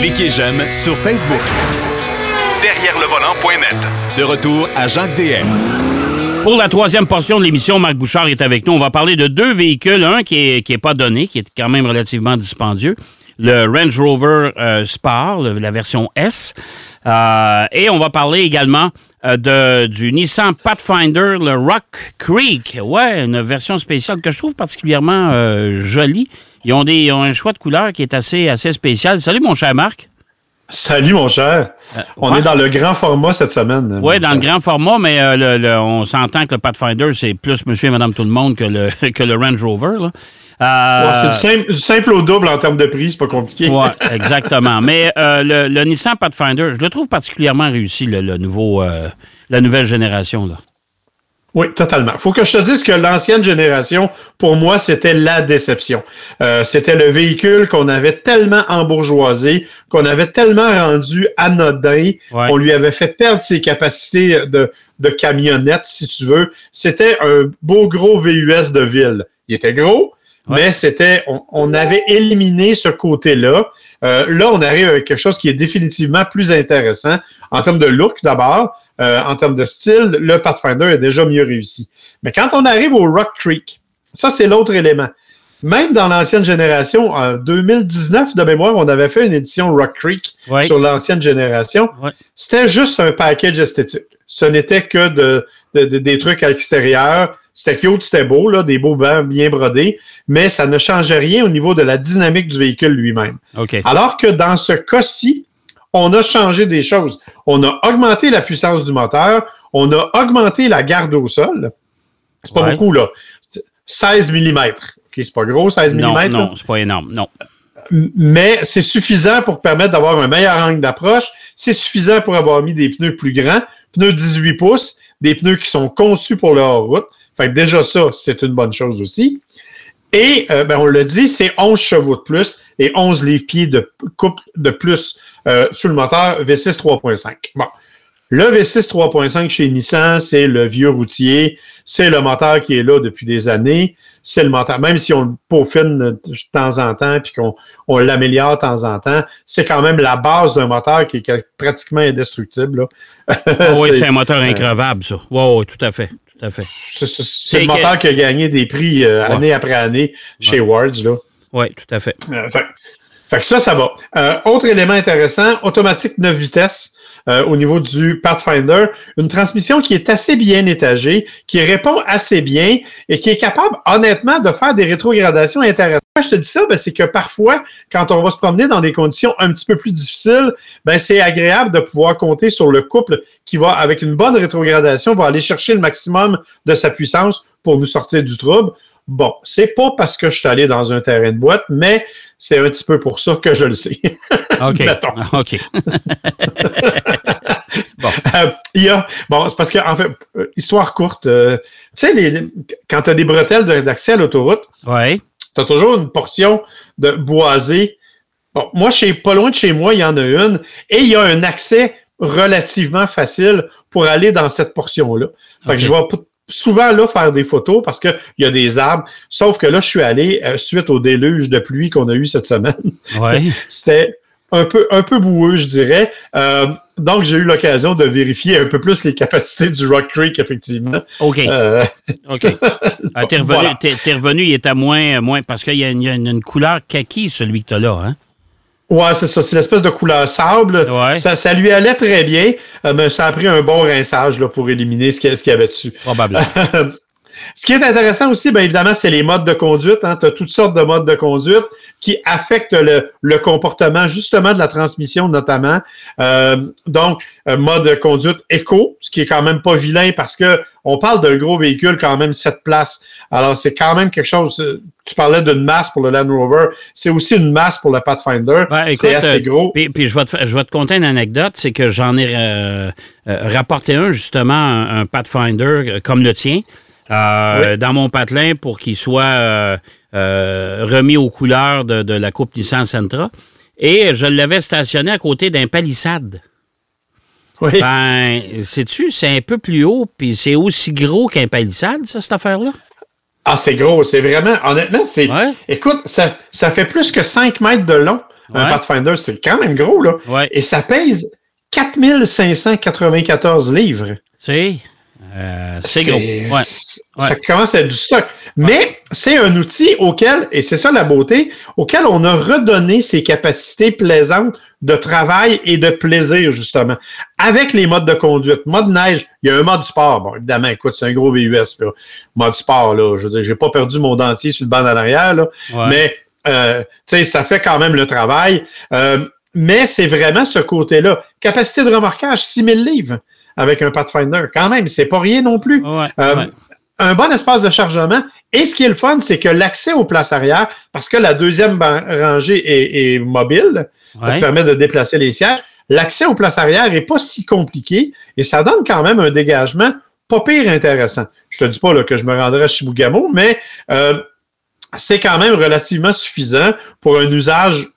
Cliquez j'aime sur Facebook. Derrière le volant.net. De retour à Jacques DM. Pour la troisième portion de l'émission, Marc Bouchard est avec nous. On va parler de deux véhicules. Un qui n'est qui est pas donné, qui est quand même relativement dispendieux. Le Range Rover euh, Sport, le- la version S. Euh, et on va parler également euh, de, du Nissan Pathfinder, le Rock Creek. Ouais, une version spéciale que je trouve particulièrement euh, jolie. Ils ont, des, ils ont un choix de couleur qui est assez, assez spécial. Salut, mon cher Marc. Salut, mon cher. On ouais. est dans le grand format cette semaine. Oui, dans le grand format, mais euh, le- le- on s'entend que le Pathfinder, c'est plus monsieur et madame tout le monde que le, que le Range Rover. là. Euh, Ouais, c'est du simple, du simple au double en termes de prix, c'est pas compliqué. Ouais, exactement. Mais euh, le, Nissan Pathfinder, je le trouve particulièrement réussi, le, nouveau, euh, la nouvelle génération. Là. Oui, totalement. Faut que je te dise que l'ancienne génération, pour moi, c'était la déception. Euh, c'était le véhicule qu'on avait tellement embourgeoisé, qu'on avait tellement rendu anodin, Ouais. on lui avait fait perdre ses capacités de, de camionnette, si tu veux. C'était un beau gros VUS de ville. Il était gros, Ouais. mais c'était, on, on avait éliminé ce côté-là. Euh, là, on arrive avec quelque chose qui est définitivement plus intéressant en termes de look d'abord. Euh, en termes de style, le Pathfinder est déjà mieux réussi. Mais quand on arrive au Rock Creek, ça, c'est l'autre élément. Même dans l'ancienne génération, en 2019, de mémoire, on avait fait une édition Rock Creek Ouais. sur l'ancienne génération. Ouais. C'était juste un package esthétique. Ce n'était que de, de- de- des trucs à l'extérieur. C'était cute, c'était beau, là, des beaux bancs bien brodés, mais ça ne changeait rien au niveau de la dynamique du véhicule lui-même. Alors que dans ce cas-ci, on a changé des choses. On a augmenté la puissance du moteur, on a augmenté la garde au sol. C'est pas Ouais. beaucoup, là. C'est 16 mm. OK, c'est pas gros, 16 mm. Non, là. non, c'est pas énorme. Non. Mais c'est suffisant pour permettre d'avoir un meilleur angle d'approche. C'est suffisant pour avoir mis des pneus plus grands, pneus 18 pouces, des pneus qui sont conçus pour le hors-route. Fait que déjà ça, c'est une bonne chose aussi. Et euh, ben, on le dit, c'est 11 chevaux de plus et 11 livres-pieds de couple de plus euh, sur le moteur V6 3.5. Bon. Le V6 3.5 chez Nissan, c'est le vieux routier, c'est le moteur qui est là depuis des années, c'est le moteur, même si on le peaufine de temps en temps puis qu'on on l'améliore de temps en temps, c'est quand même la base d'un moteur qui est pratiquement indestructible. là. Ah oui, C'est- un moteur increvable, ça. Oui, oui, tout à fait. Tout à fait. c'est- le moteur qui a gagné des prix euh, Ouais. année après année chez Wards. Là. Oui, tout à fait. Euh, fait, fait que ça, ça va. Euh, autre élément intéressant, automatique 9 vitesses euh, au niveau du Pathfinder. Une transmission qui est assez bien étagée, qui répond assez bien et qui est capable, honnêtement, de faire des rétrogradations intéressantes. Je te dis ça? Ben, c'est que parfois, quand on va se promener dans des conditions un petit peu plus difficiles, ben, c'est agréable de pouvoir compter sur le couple qui va, avec une bonne rétrogradation, va aller chercher le maximum de sa puissance pour nous sortir du trouble. Bon, c'est pas parce que je suis allé dans un terrain de boîte, mais c'est un petit peu pour ça que je le sais. OK. Mettons. OK. Euh, Il y a, bon, c'est parce que, en fait, euh, histoire courte, euh, tu sais, quand tu as des bretelles d'accès à l'autoroute, Oui. Tu as toujours une portion de boisée. Bon, moi, chez, pas loin de chez moi, il y en a une, et il y a un accès relativement facile pour aller dans cette portion-là. Fait que je vais souvent là faire des photos parce qu'il y a des arbres, sauf que là, je suis allé euh, suite au déluge de pluie qu'on a eu cette semaine. Oui. C'était un peu, un peu boueux, je dirais. Euh, donc, j'ai eu l'occasion de vérifier un peu plus les capacités du Rock Creek, effectivement. OK. Euh, OK. Ah, t'es revenu, Voilà. t'es- t'es revenu, il était moins, moins parce qu'il y a, une, il y a une- une couleur kaki, celui que tu as là. Hein? ouais, c'est ça. C'est l'espèce de couleur sable. Ouais. Ça, ça lui allait très bien, euh, mais ça a pris un bon rinçage là, pour éliminer ce qu'il y avait dessus. Probablement. Ce qui est intéressant aussi, bien évidemment, c'est les modes de conduite. Hein. Tu as toutes sortes de modes de conduite qui affectent le, le comportement justement de la transmission notamment. Euh, donc, euh, mode de conduite éco, ce qui est quand même pas vilain parce que on parle d'un gros véhicule quand même 7 places. Alors, c'est quand même quelque chose. euh, Tu parlais d'une masse pour le Land Rover. C'est aussi une masse pour le Pathfinder. C'est assez euh, gros. Puis, puis je, vais te, je vais te conter une anecdote, c'est que j'en ai euh, euh, rapporté un, justement, un, un Pathfinder euh, comme le tien, euh, dans mon patelin pour qu'il soit euh, euh, remis aux couleurs de, de la Coupe Nissan Sentra. Et je l'avais stationné à côté d'un palissade. Oui. Ben, sais-tu, c'est un peu plus haut, puis c'est aussi gros qu'un palissade, ça, cette affaire-là? Ah, c'est gros. C'est vraiment, honnêtement, c'est. Ouais. Écoute, ça, ça fait plus que 5 mètres de long Un. Pathfinder, c'est quand même gros, là. Ouais. Et ça pèse 4594 livres. C'est euh, c'est gros. Ouais. Ouais. Ça commence à être du stock. Mais c'est un outil auquel, et c'est ça la beauté, auquel on a redonné ses capacités plaisantes de travail et de plaisir, justement. Avec les modes de conduite. Mode neige, il y a un mode sport. Bon, évidemment, écoute, c'est un gros VUS, là. Mode sport, là. Je veux dire, j'ai pas perdu mon dentier sur le banc en arrière, là. Mais, euh, tu sais, ça fait quand même le travail. Euh, mais c'est vraiment ce côté-là. Capacité de remorquage, 6000 livres avec un Pathfinder. Quand même, c'est pas rien non plus. Ouais, Euh, ouais. Un bon espace de chargement. Et ce qui est le fun, c'est que l'accès aux places arrière, parce que la deuxième rangée est, est mobile, ça Ouais. te permet de déplacer les sièges, l'accès aux places arrière n'est pas si compliqué et ça donne quand même un dégagement pas pire intéressant. Je te dis pas là, que je me rendrai à Chibougamau, mais euh, c'est quand même relativement suffisant pour un usage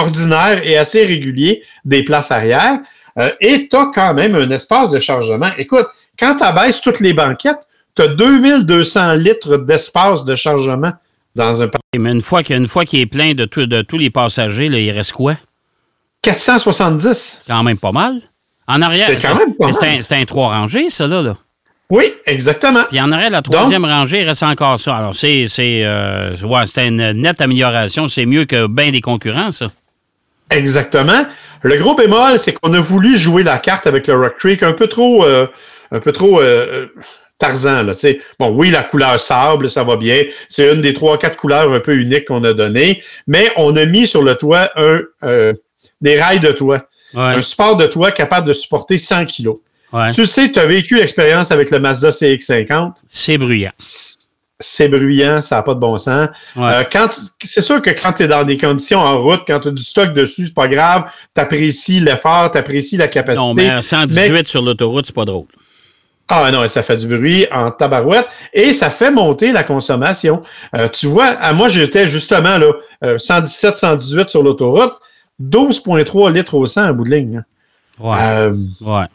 ordinaire et assez régulier des places arrière. Euh, et tu as quand même un espace de chargement. Écoute, quand tu abaisses toutes les banquettes, tu as 2200 litres d'espace de chargement dans un Mais une fois qu'il est plein de, tout- de tous les passagers, là, il reste quoi? 470. Quand même pas mal. En arrière. C'est quand même pas c'est mal. un, c'est un trois rangées, ça, là. là. Oui, exactement. Puis en arrière, la troisième rangée, il reste encore ça. Alors, c'est euh, ouais, c'est une nette amélioration. C'est mieux que bien des concurrents, ça. Exactement. Le gros bémol, c'est qu'on a voulu jouer la carte avec le Rock Creek un peu trop, euh, un peu trop euh, Tarzan. Là, tu sais. bon, oui, la couleur sable, ça va bien. C'est une des trois, quatre couleurs un peu uniques qu'on a données. Mais on a mis sur le toit un, euh, des rails de toit. Ouais. Un support de toit capable de supporter 100 kilos. ouais. Tu le sais, tu as vécu l'expérience avec le Mazda CX-50. C'est bruyant. C'est bruyant, ça n'a pas de bon sens. Ouais. Euh, quand c'est sûr que quand tu es dans des conditions en route, quand tu as du stock dessus, c'est pas grave. Tu apprécies l'effort, tu apprécies la capacité. non, mais à 118 sur l'autoroute, c'est pas drôle. Ah non, ça fait du bruit en tabarouette et ça fait monter la consommation. Euh, tu vois, à moi, j'étais justement là, euh, 117, 118 sur l'autoroute, 12,3 litres au 100 en bout de ligne. Ouais. Euh, ouais.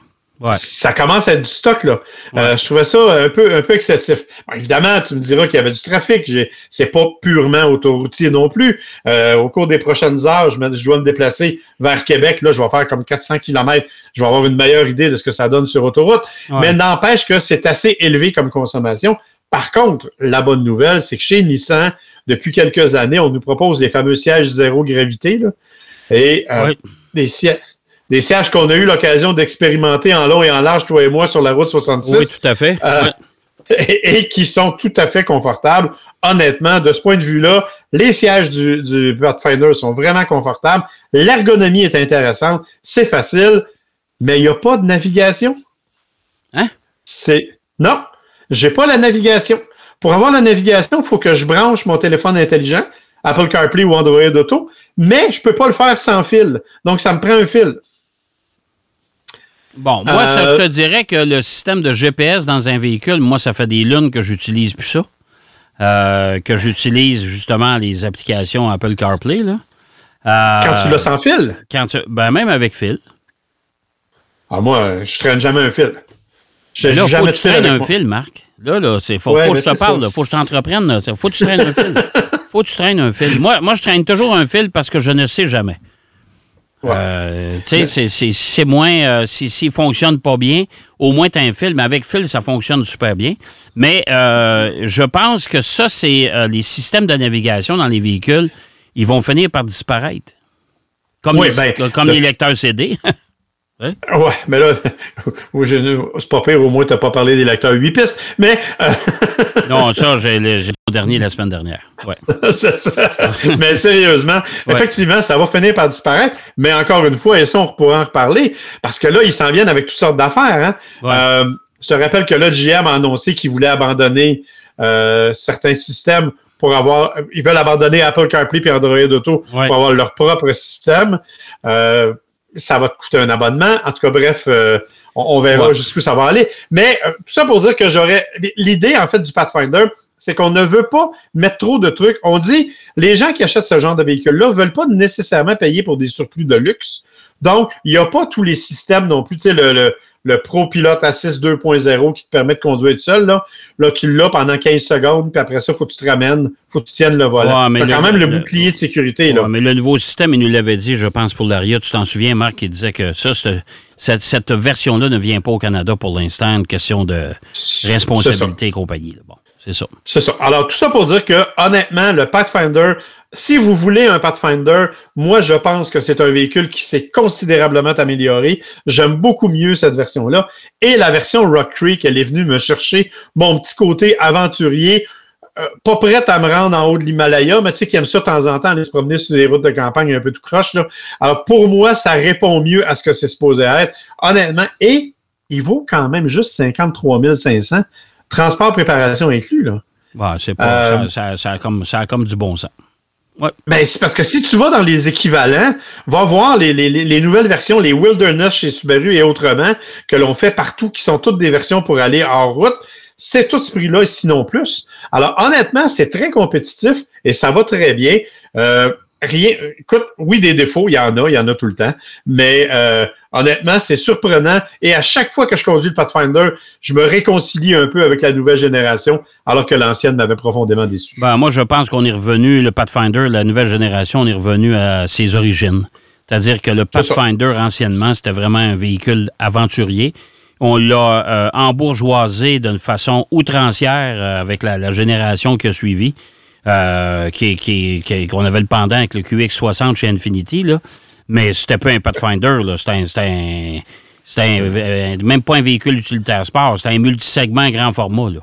Ouais. ça commence à être du stock, là. Euh, je trouvais ça un peu, un peu excessif. Bon, évidemment, tu me diras qu'il y avait du trafic. C'est pas purement autoroutier non plus. Euh, au cours des prochaines heures, je, me- je dois me déplacer vers Québec. Là, je vais faire comme 400 km. Je vais avoir une meilleure idée de ce que ça donne sur autoroute. Ouais. Mais n'empêche que c'est assez élevé comme consommation. Par contre, la bonne nouvelle, c'est que chez Nissan, depuis quelques années, on nous propose les fameux sièges zéro gravité. Là, et euh, des sièges. Des sièges qu'on a eu l'occasion d'expérimenter en long et en large, toi et moi, sur la route 66, Oui, tout à fait. Euh, Ouais. et, et qui sont tout à fait confortables. Honnêtement, de ce point de vue-là, les sièges du, du Pathfinder sont vraiment confortables. L'ergonomie est intéressante. C'est facile, mais il n'y a pas de navigation. Hein? C'est. Non, j'ai pas la navigation. Pour avoir la navigation, il faut que je branche mon téléphone intelligent, Apple CarPlay ou Android Auto, mais je peux pas le faire sans fil. Donc, ça me prend un fil. Bon, moi, ça, Euh, je te dirais que le système de GPS dans un véhicule, moi, ça fait des lunes que j'utilise plus ça. Euh, que j'utilise justement les applications Apple CarPlay. Là. Euh, Quand tu l'as sans fil, quand tu- ben, même avec fil. ah, moi, je traîne jamais un fil. Je Là, faut que tu traînes un moi. fil, Marc. Là, là, c'est faut, Ouais, faut que je te parle, là, faut que je t'entreprenne. Faut que tu traînes un fil. faut que tu traînes un fil. Moi, moi, je traîne toujours un fil parce que je ne sais jamais. Euh, tu sais, c'est- moins. euh, si- S'il ne fonctionne pas bien, au moins tu as un fil, mais avec fil, ça fonctionne super bien. Mais euh, je pense que ça, c'est euh, les systèmes de navigation dans les véhicules, ils vont finir par disparaître. Comme, Oui, les, ben, comme le- les lecteurs CD. Ouais, mais là, c'est pas pire, au moins, tu n'as pas parlé des lecteurs 8 pistes. Mais euh, non, ça, j'ai le dernier la semaine dernière. Ouais. c'est ça. Mais sérieusement, Ouais. effectivement, ça va finir par disparaître. Mais encore une fois, et ça, on pourra en reparler, parce que là, ils s'en viennent avec toutes sortes d'affaires. Hein? Ouais. Euh, je te rappelle que là, GM a annoncé qu'ils voulaient abandonner euh, certains systèmes pour avoir. Ils veulent abandonner Apple CarPlay et Android Auto Ouais. pour avoir leur propre système. Euh, ça va te coûter un abonnement. En tout cas, bref, euh, on, on verra Ouais. jusqu'où ça va aller. Mais euh, tout ça pour dire que j'aurais. L'idée, en fait, du Pathfinder, c'est qu'on ne veut pas mettre trop de trucs. On dit, les gens qui achètent ce genre de véhicule-là ne veulent pas nécessairement payer pour des surplus de luxe. Donc, il n'y a pas tous les systèmes non plus. Tu sais, le, le, le Pro Pilot Assist 2.0 qui te permet de conduire tout seul. Là, là tu l'as pendant 15 secondes, puis après ça, il faut que tu te ramènes, il faut que tu tiennes le volant. Ouais, mais T'as quand le- même le, le- bouclier de sécurité. Là. Ouais, mais le nouveau système, il nous l'avait dit, je pense, pour l'ARIA. Tu t'en souviens, Marc, qui disait que ça, cette, cette version-là ne vient pas au Canada pour l'instant, une question de responsabilité et compagnie. là. Bon, c'est ça. C'est ça. Alors, tout ça pour dire que, honnêtement, le Pathfinder, si vous voulez un Pathfinder, moi, je pense que c'est un véhicule qui s'est considérablement amélioré. J'aime beaucoup mieux cette version-là. Et la version Rock Creek, elle est venue me chercher mon petit côté aventurier. euh, pas prête à me rendre en haut de l'Himalaya, mais tu sais, qui aime ça de temps en temps, aller se promener sur des routes de campagne un peu tout croche. Alors, pour moi, ça répond mieux à ce que c'est supposé être, honnêtement. Et il vaut quand même juste 53 500. Transport, préparation inclus, là. Ouais, c'est pas, Euh, ça, ça- ça a comme, ça a comme du bon sens. Ben, c'est parce que si tu vas dans les équivalents, va voir les, les- les- les nouvelles versions, les Wilderness chez Subaru et autrement, que l'on fait partout, qui sont toutes des versions pour aller hors route. C'est tout ce prix-là, sinon plus. Alors, honnêtement, c'est très compétitif et ça va très bien. Euh, rien, écoute, oui, des défauts, il y en a, il y en a tout le temps, mais euh, honnêtement, c'est surprenant. Et à chaque fois que je conduis le Pathfinder, je me réconcilie un peu avec la nouvelle génération, alors que l'ancienne m'avait profondément déçu. Ben, moi, je pense qu'on est revenu, le Pathfinder, la nouvelle génération, on est revenu à ses origines. C'est-à-dire que le. Pathfinder, anciennement, c'était vraiment un véhicule aventurier. On l'a euh, embourgeoisé d'une façon outrancière euh, avec la, la génération qui a suivi, euh, qui, qui, qui- qu'on avait le pendant avec le QX60 chez Infinity. Là. Mais c'était pas un Pathfinder, là. C'était un, c'était un- c'était un- euh, même pas un véhicule utilitaire sport, c'était un multisegment grand format. Là.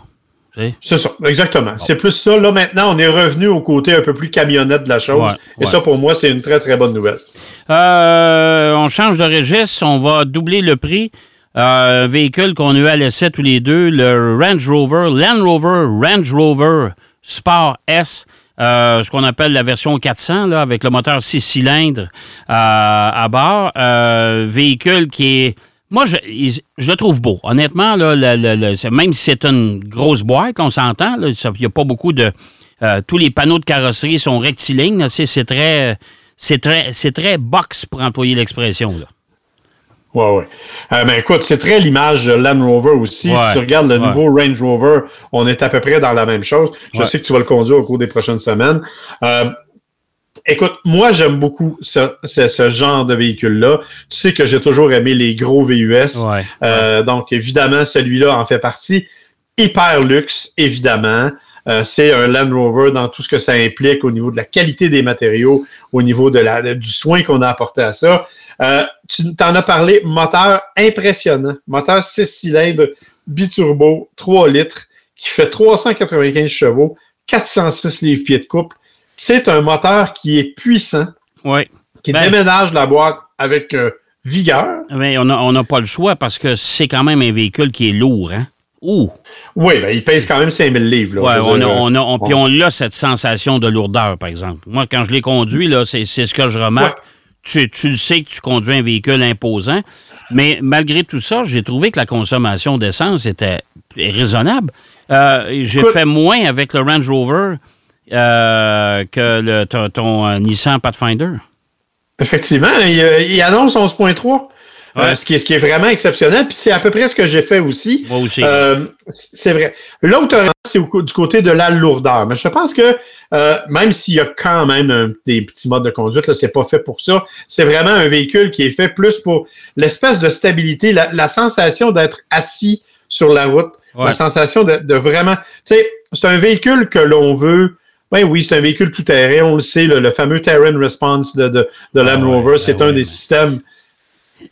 C'est ça, exactement. C'est plus ça. Là, maintenant, on est revenu au côté un peu plus camionnette de la chose. Ouais, Et ouais. ça, pour moi, c'est une très, très bonne nouvelle. Euh, on change de registre, on va doubler le prix. Euh, un véhicule qu'on a eu à l'essai tous les deux, le Range Rover, Land Rover, Range Rover Sport S, euh, ce qu'on appelle la version 400, là, avec le moteur 6 cylindres euh, à bord. Euh, véhicule qui est... Moi, je, je le trouve beau. Honnêtement, là, le- le- même si c'est une grosse boîte, on s'entend, il n'y a pas beaucoup de... euh, tous les panneaux de carrosserie sont rectilignes. c'est très... C'est très, c'est très box, pour employer l'expression. Là. Ouais, ouais. Euh, ben, écoute, c'est très l'image de Land Rover aussi. Ouais, Si tu regardes le ouais. nouveau Range Rover, on est à peu près dans la même chose. Je Ouais. sais que tu vas le conduire au cours des prochaines semaines. Euh, Écoute, moi, j'aime beaucoup ce, ce- ce genre de véhicule-là. Tu sais que j'ai toujours aimé les gros VUS. Ouais. Euh, donc, évidemment, celui-là en fait partie. Hyper luxe, évidemment. Euh, c'est un Land Rover dans tout ce que ça implique au niveau de la qualité des matériaux, au niveau de la, de- du soin qu'on a apporté à ça. Euh, tu t'en as parlé, moteur impressionnant. Moteur 6 cylindres, biturbo, 3 litres, qui fait 395 chevaux, 406 livres-pieds de couple. C'est un moteur qui est puissant, Ouais. qui Ben- déménage la boîte avec euh, vigueur. Mais on n'a on n'a pas le choix parce que c'est quand même un véhicule qui est lourd, hein? Ouh! Oui, ben, il pèse quand même 5000 livres. là. Ouais, on a, on a, on- puis on a cette sensation de lourdeur, par exemple. Moi, quand je l'ai conduit, là, c'est c'est ce que je remarque. Ouais. Tu, tu le sais que tu conduis un véhicule imposant, mais malgré tout ça, j'ai trouvé que la consommation d'essence était raisonnable. Euh, j'ai Écoute- fait moins avec le Range Rover euh, que le, ton, ton, euh, Nissan Pathfinder. Effectivement, il, il annonce 11.3. euh, ce, qui est, ce qui est vraiment exceptionnel. Puis c'est à peu près ce que j'ai fait aussi. Moi aussi. Euh, c'est vrai. L'autre, c'est du côté de la lourdeur. Mais je pense que euh, même s'il y a quand même un- des petits modes de conduite, là, c'est pas fait pour ça. C'est vraiment un véhicule qui est fait plus pour l'espèce de stabilité, la, la sensation d'être assis sur la route, Ouais. la sensation de, de vraiment. Tu sais, c'est un véhicule que l'on veut. Ben oui, c'est un véhicule tout terrain, on le sait, le, le fameux Terrain Response de, de, de Land Ah ouais, Rover, ben c'est un des systèmes.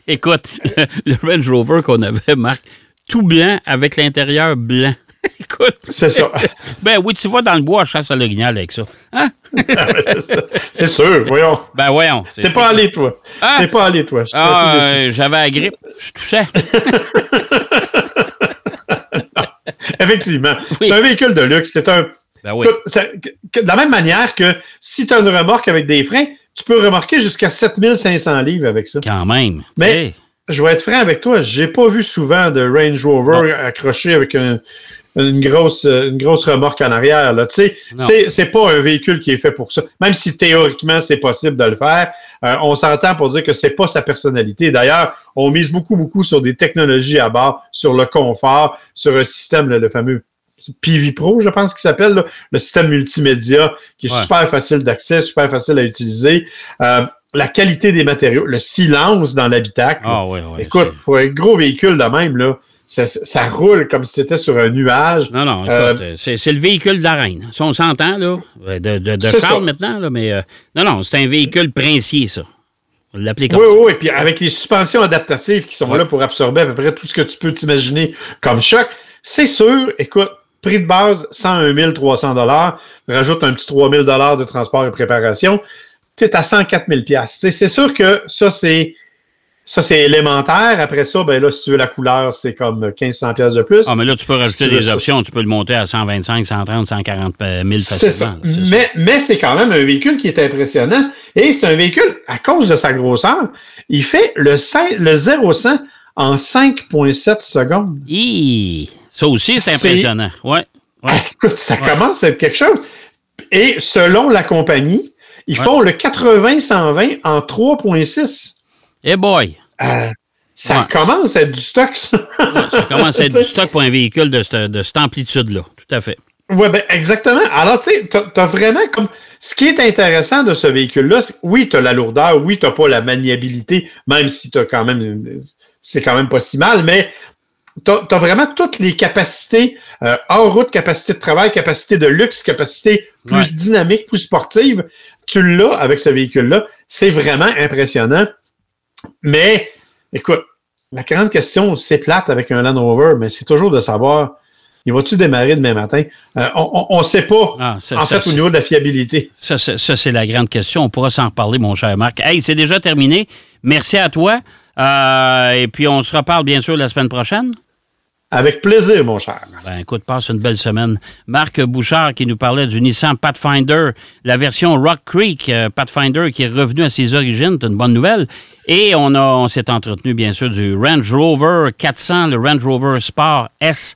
Écoute, le, le Range Rover qu'on avait, Marc, tout blanc avec l'intérieur blanc. Écoute, C'est ça. ben oui, tu vas dans le bois à chasse à l'orignal avec ça. Hein? Ah ouais, c'est ça. C'est sûr, voyons. Ben voyons. T'es pas allé, toi. Hein? T'es pas allé, toi. Ah, euh, j'avais la grippe. Je toussais. Effectivement. Oui. C'est un véhicule de luxe. C'est un. Ben oui. Ça- que- de la même manière que si tu as une remorque avec des freins, tu peux remorquer jusqu'à 7500 livres avec ça. Quand même. Mais-. Je vais être franc avec toi, j'ai pas vu souvent de Range Rover accroché avec un, une grosse, une grosse remorque en arrière. Tu sais, c'est, pas un véhicule qui est fait pour ça. Même si théoriquement c'est possible de le faire, euh, on s'entend pour dire que c'est pas sa personnalité. D'ailleurs, on mise beaucoup, beaucoup sur des technologies à bord, sur le confort, sur un système, le fameux PV Pro, je pense qu'il s'appelle, là, le système multimédia, qui est Ouais. super facile d'accès, super facile à utiliser. Euh, la qualité des matériaux, le silence dans l'habitacle. Ah. Écoute, pour un gros véhicule de même, là, ça, ça roule comme si c'était sur un nuage. Non, non, Euh, écoute, euh, c'est, c'est le véhicule de la reine. Ça, on s'entend, là, de, de, de C'est Charles ça. maintenant, là, mais euh, non, non, c'est un véhicule princier, ça. On l'appelait comme Oui, ça. oui, oui. Puis avec les suspensions adaptatives qui sont Ouais. là pour absorber à peu près tout ce que tu peux t'imaginer comme choc, c'est sûr, écoute, prix de base, 101 300 rajoute un petit 3 000 de transport et préparation, tu es à 104 000 C'est sûr que ça, c'est ça c'est élémentaire. Après ça, ben là, si tu veux la couleur, c'est comme 1500 pièces de plus. Ah, mais là, tu peux rajouter tu des ça. options. Tu peux le monter à 125, 130, 140 000 C'est facilement. ça. là. Mais, mais c'est quand même un véhicule qui est impressionnant. Et c'est un véhicule, à cause de sa grosseur, il fait le, 5 le 0-100 en 5,7 secondes. Hi! Ça aussi, c'est impressionnant. Ouais. ouais. Écoute, ça Ouais. commence à être quelque chose. Et selon la compagnie, ils Ouais. font le 80-120 en 3,6. Eh boy! Euh, ça commence à être du stock, ça. Ça commence à être Tu du stock pour un véhicule de, cette- de cette amplitude-là. Tout à fait. Ouais, ben exactement. Alors, tu sais, t'as t'as vraiment comme. Ce qui est intéressant de ce véhicule-là, c'est oui, tu as la lourdeur, oui, tu n'as pas la maniabilité, même si tu as quand même. C'est quand même pas si mal, mais tu as, vraiment toutes les capacités euh, hors route, capacité de travail, capacité de luxe, capacité plus Ouais. dynamique, plus sportive. Tu l'as avec ce véhicule-là. C'est vraiment impressionnant. Mais, écoute, la grande question, c'est plate avec un Land Rover, mais c'est toujours de savoir, il va-tu démarrer demain matin? Euh, on ne sait pas, Ah, ça, en ça, fait, au niveau de la fiabilité. Ça, c'est- ça, c'est la grande question. On pourra s'en reparler, mon cher Marc. Hey, c'est déjà terminé. Merci à toi. Euh, et puis, on se reparle, bien sûr, la semaine prochaine. Avec plaisir, mon cher. Ben, écoute, passe une belle semaine. Marc Bouchard qui nous parlait du Nissan Pathfinder, la version Rock Creek euh, Pathfinder qui est revenu à ses origines. C'est une bonne nouvelle. Et on, a, on s'est entretenu, bien sûr, du Range Rover 400, le Range Rover Sport S.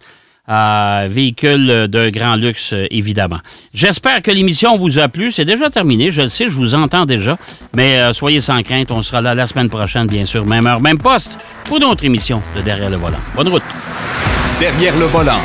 euh, véhicule de grand luxe, évidemment. J'espère que l'émission vous a plu. C'est déjà terminé. Je le sais, je vous entends déjà. Mais euh, soyez sans crainte. On sera là la semaine prochaine, bien sûr. Même heure, même poste, pour d'autres émissions de Derrière le volant. Bonne route. Derrière le volant.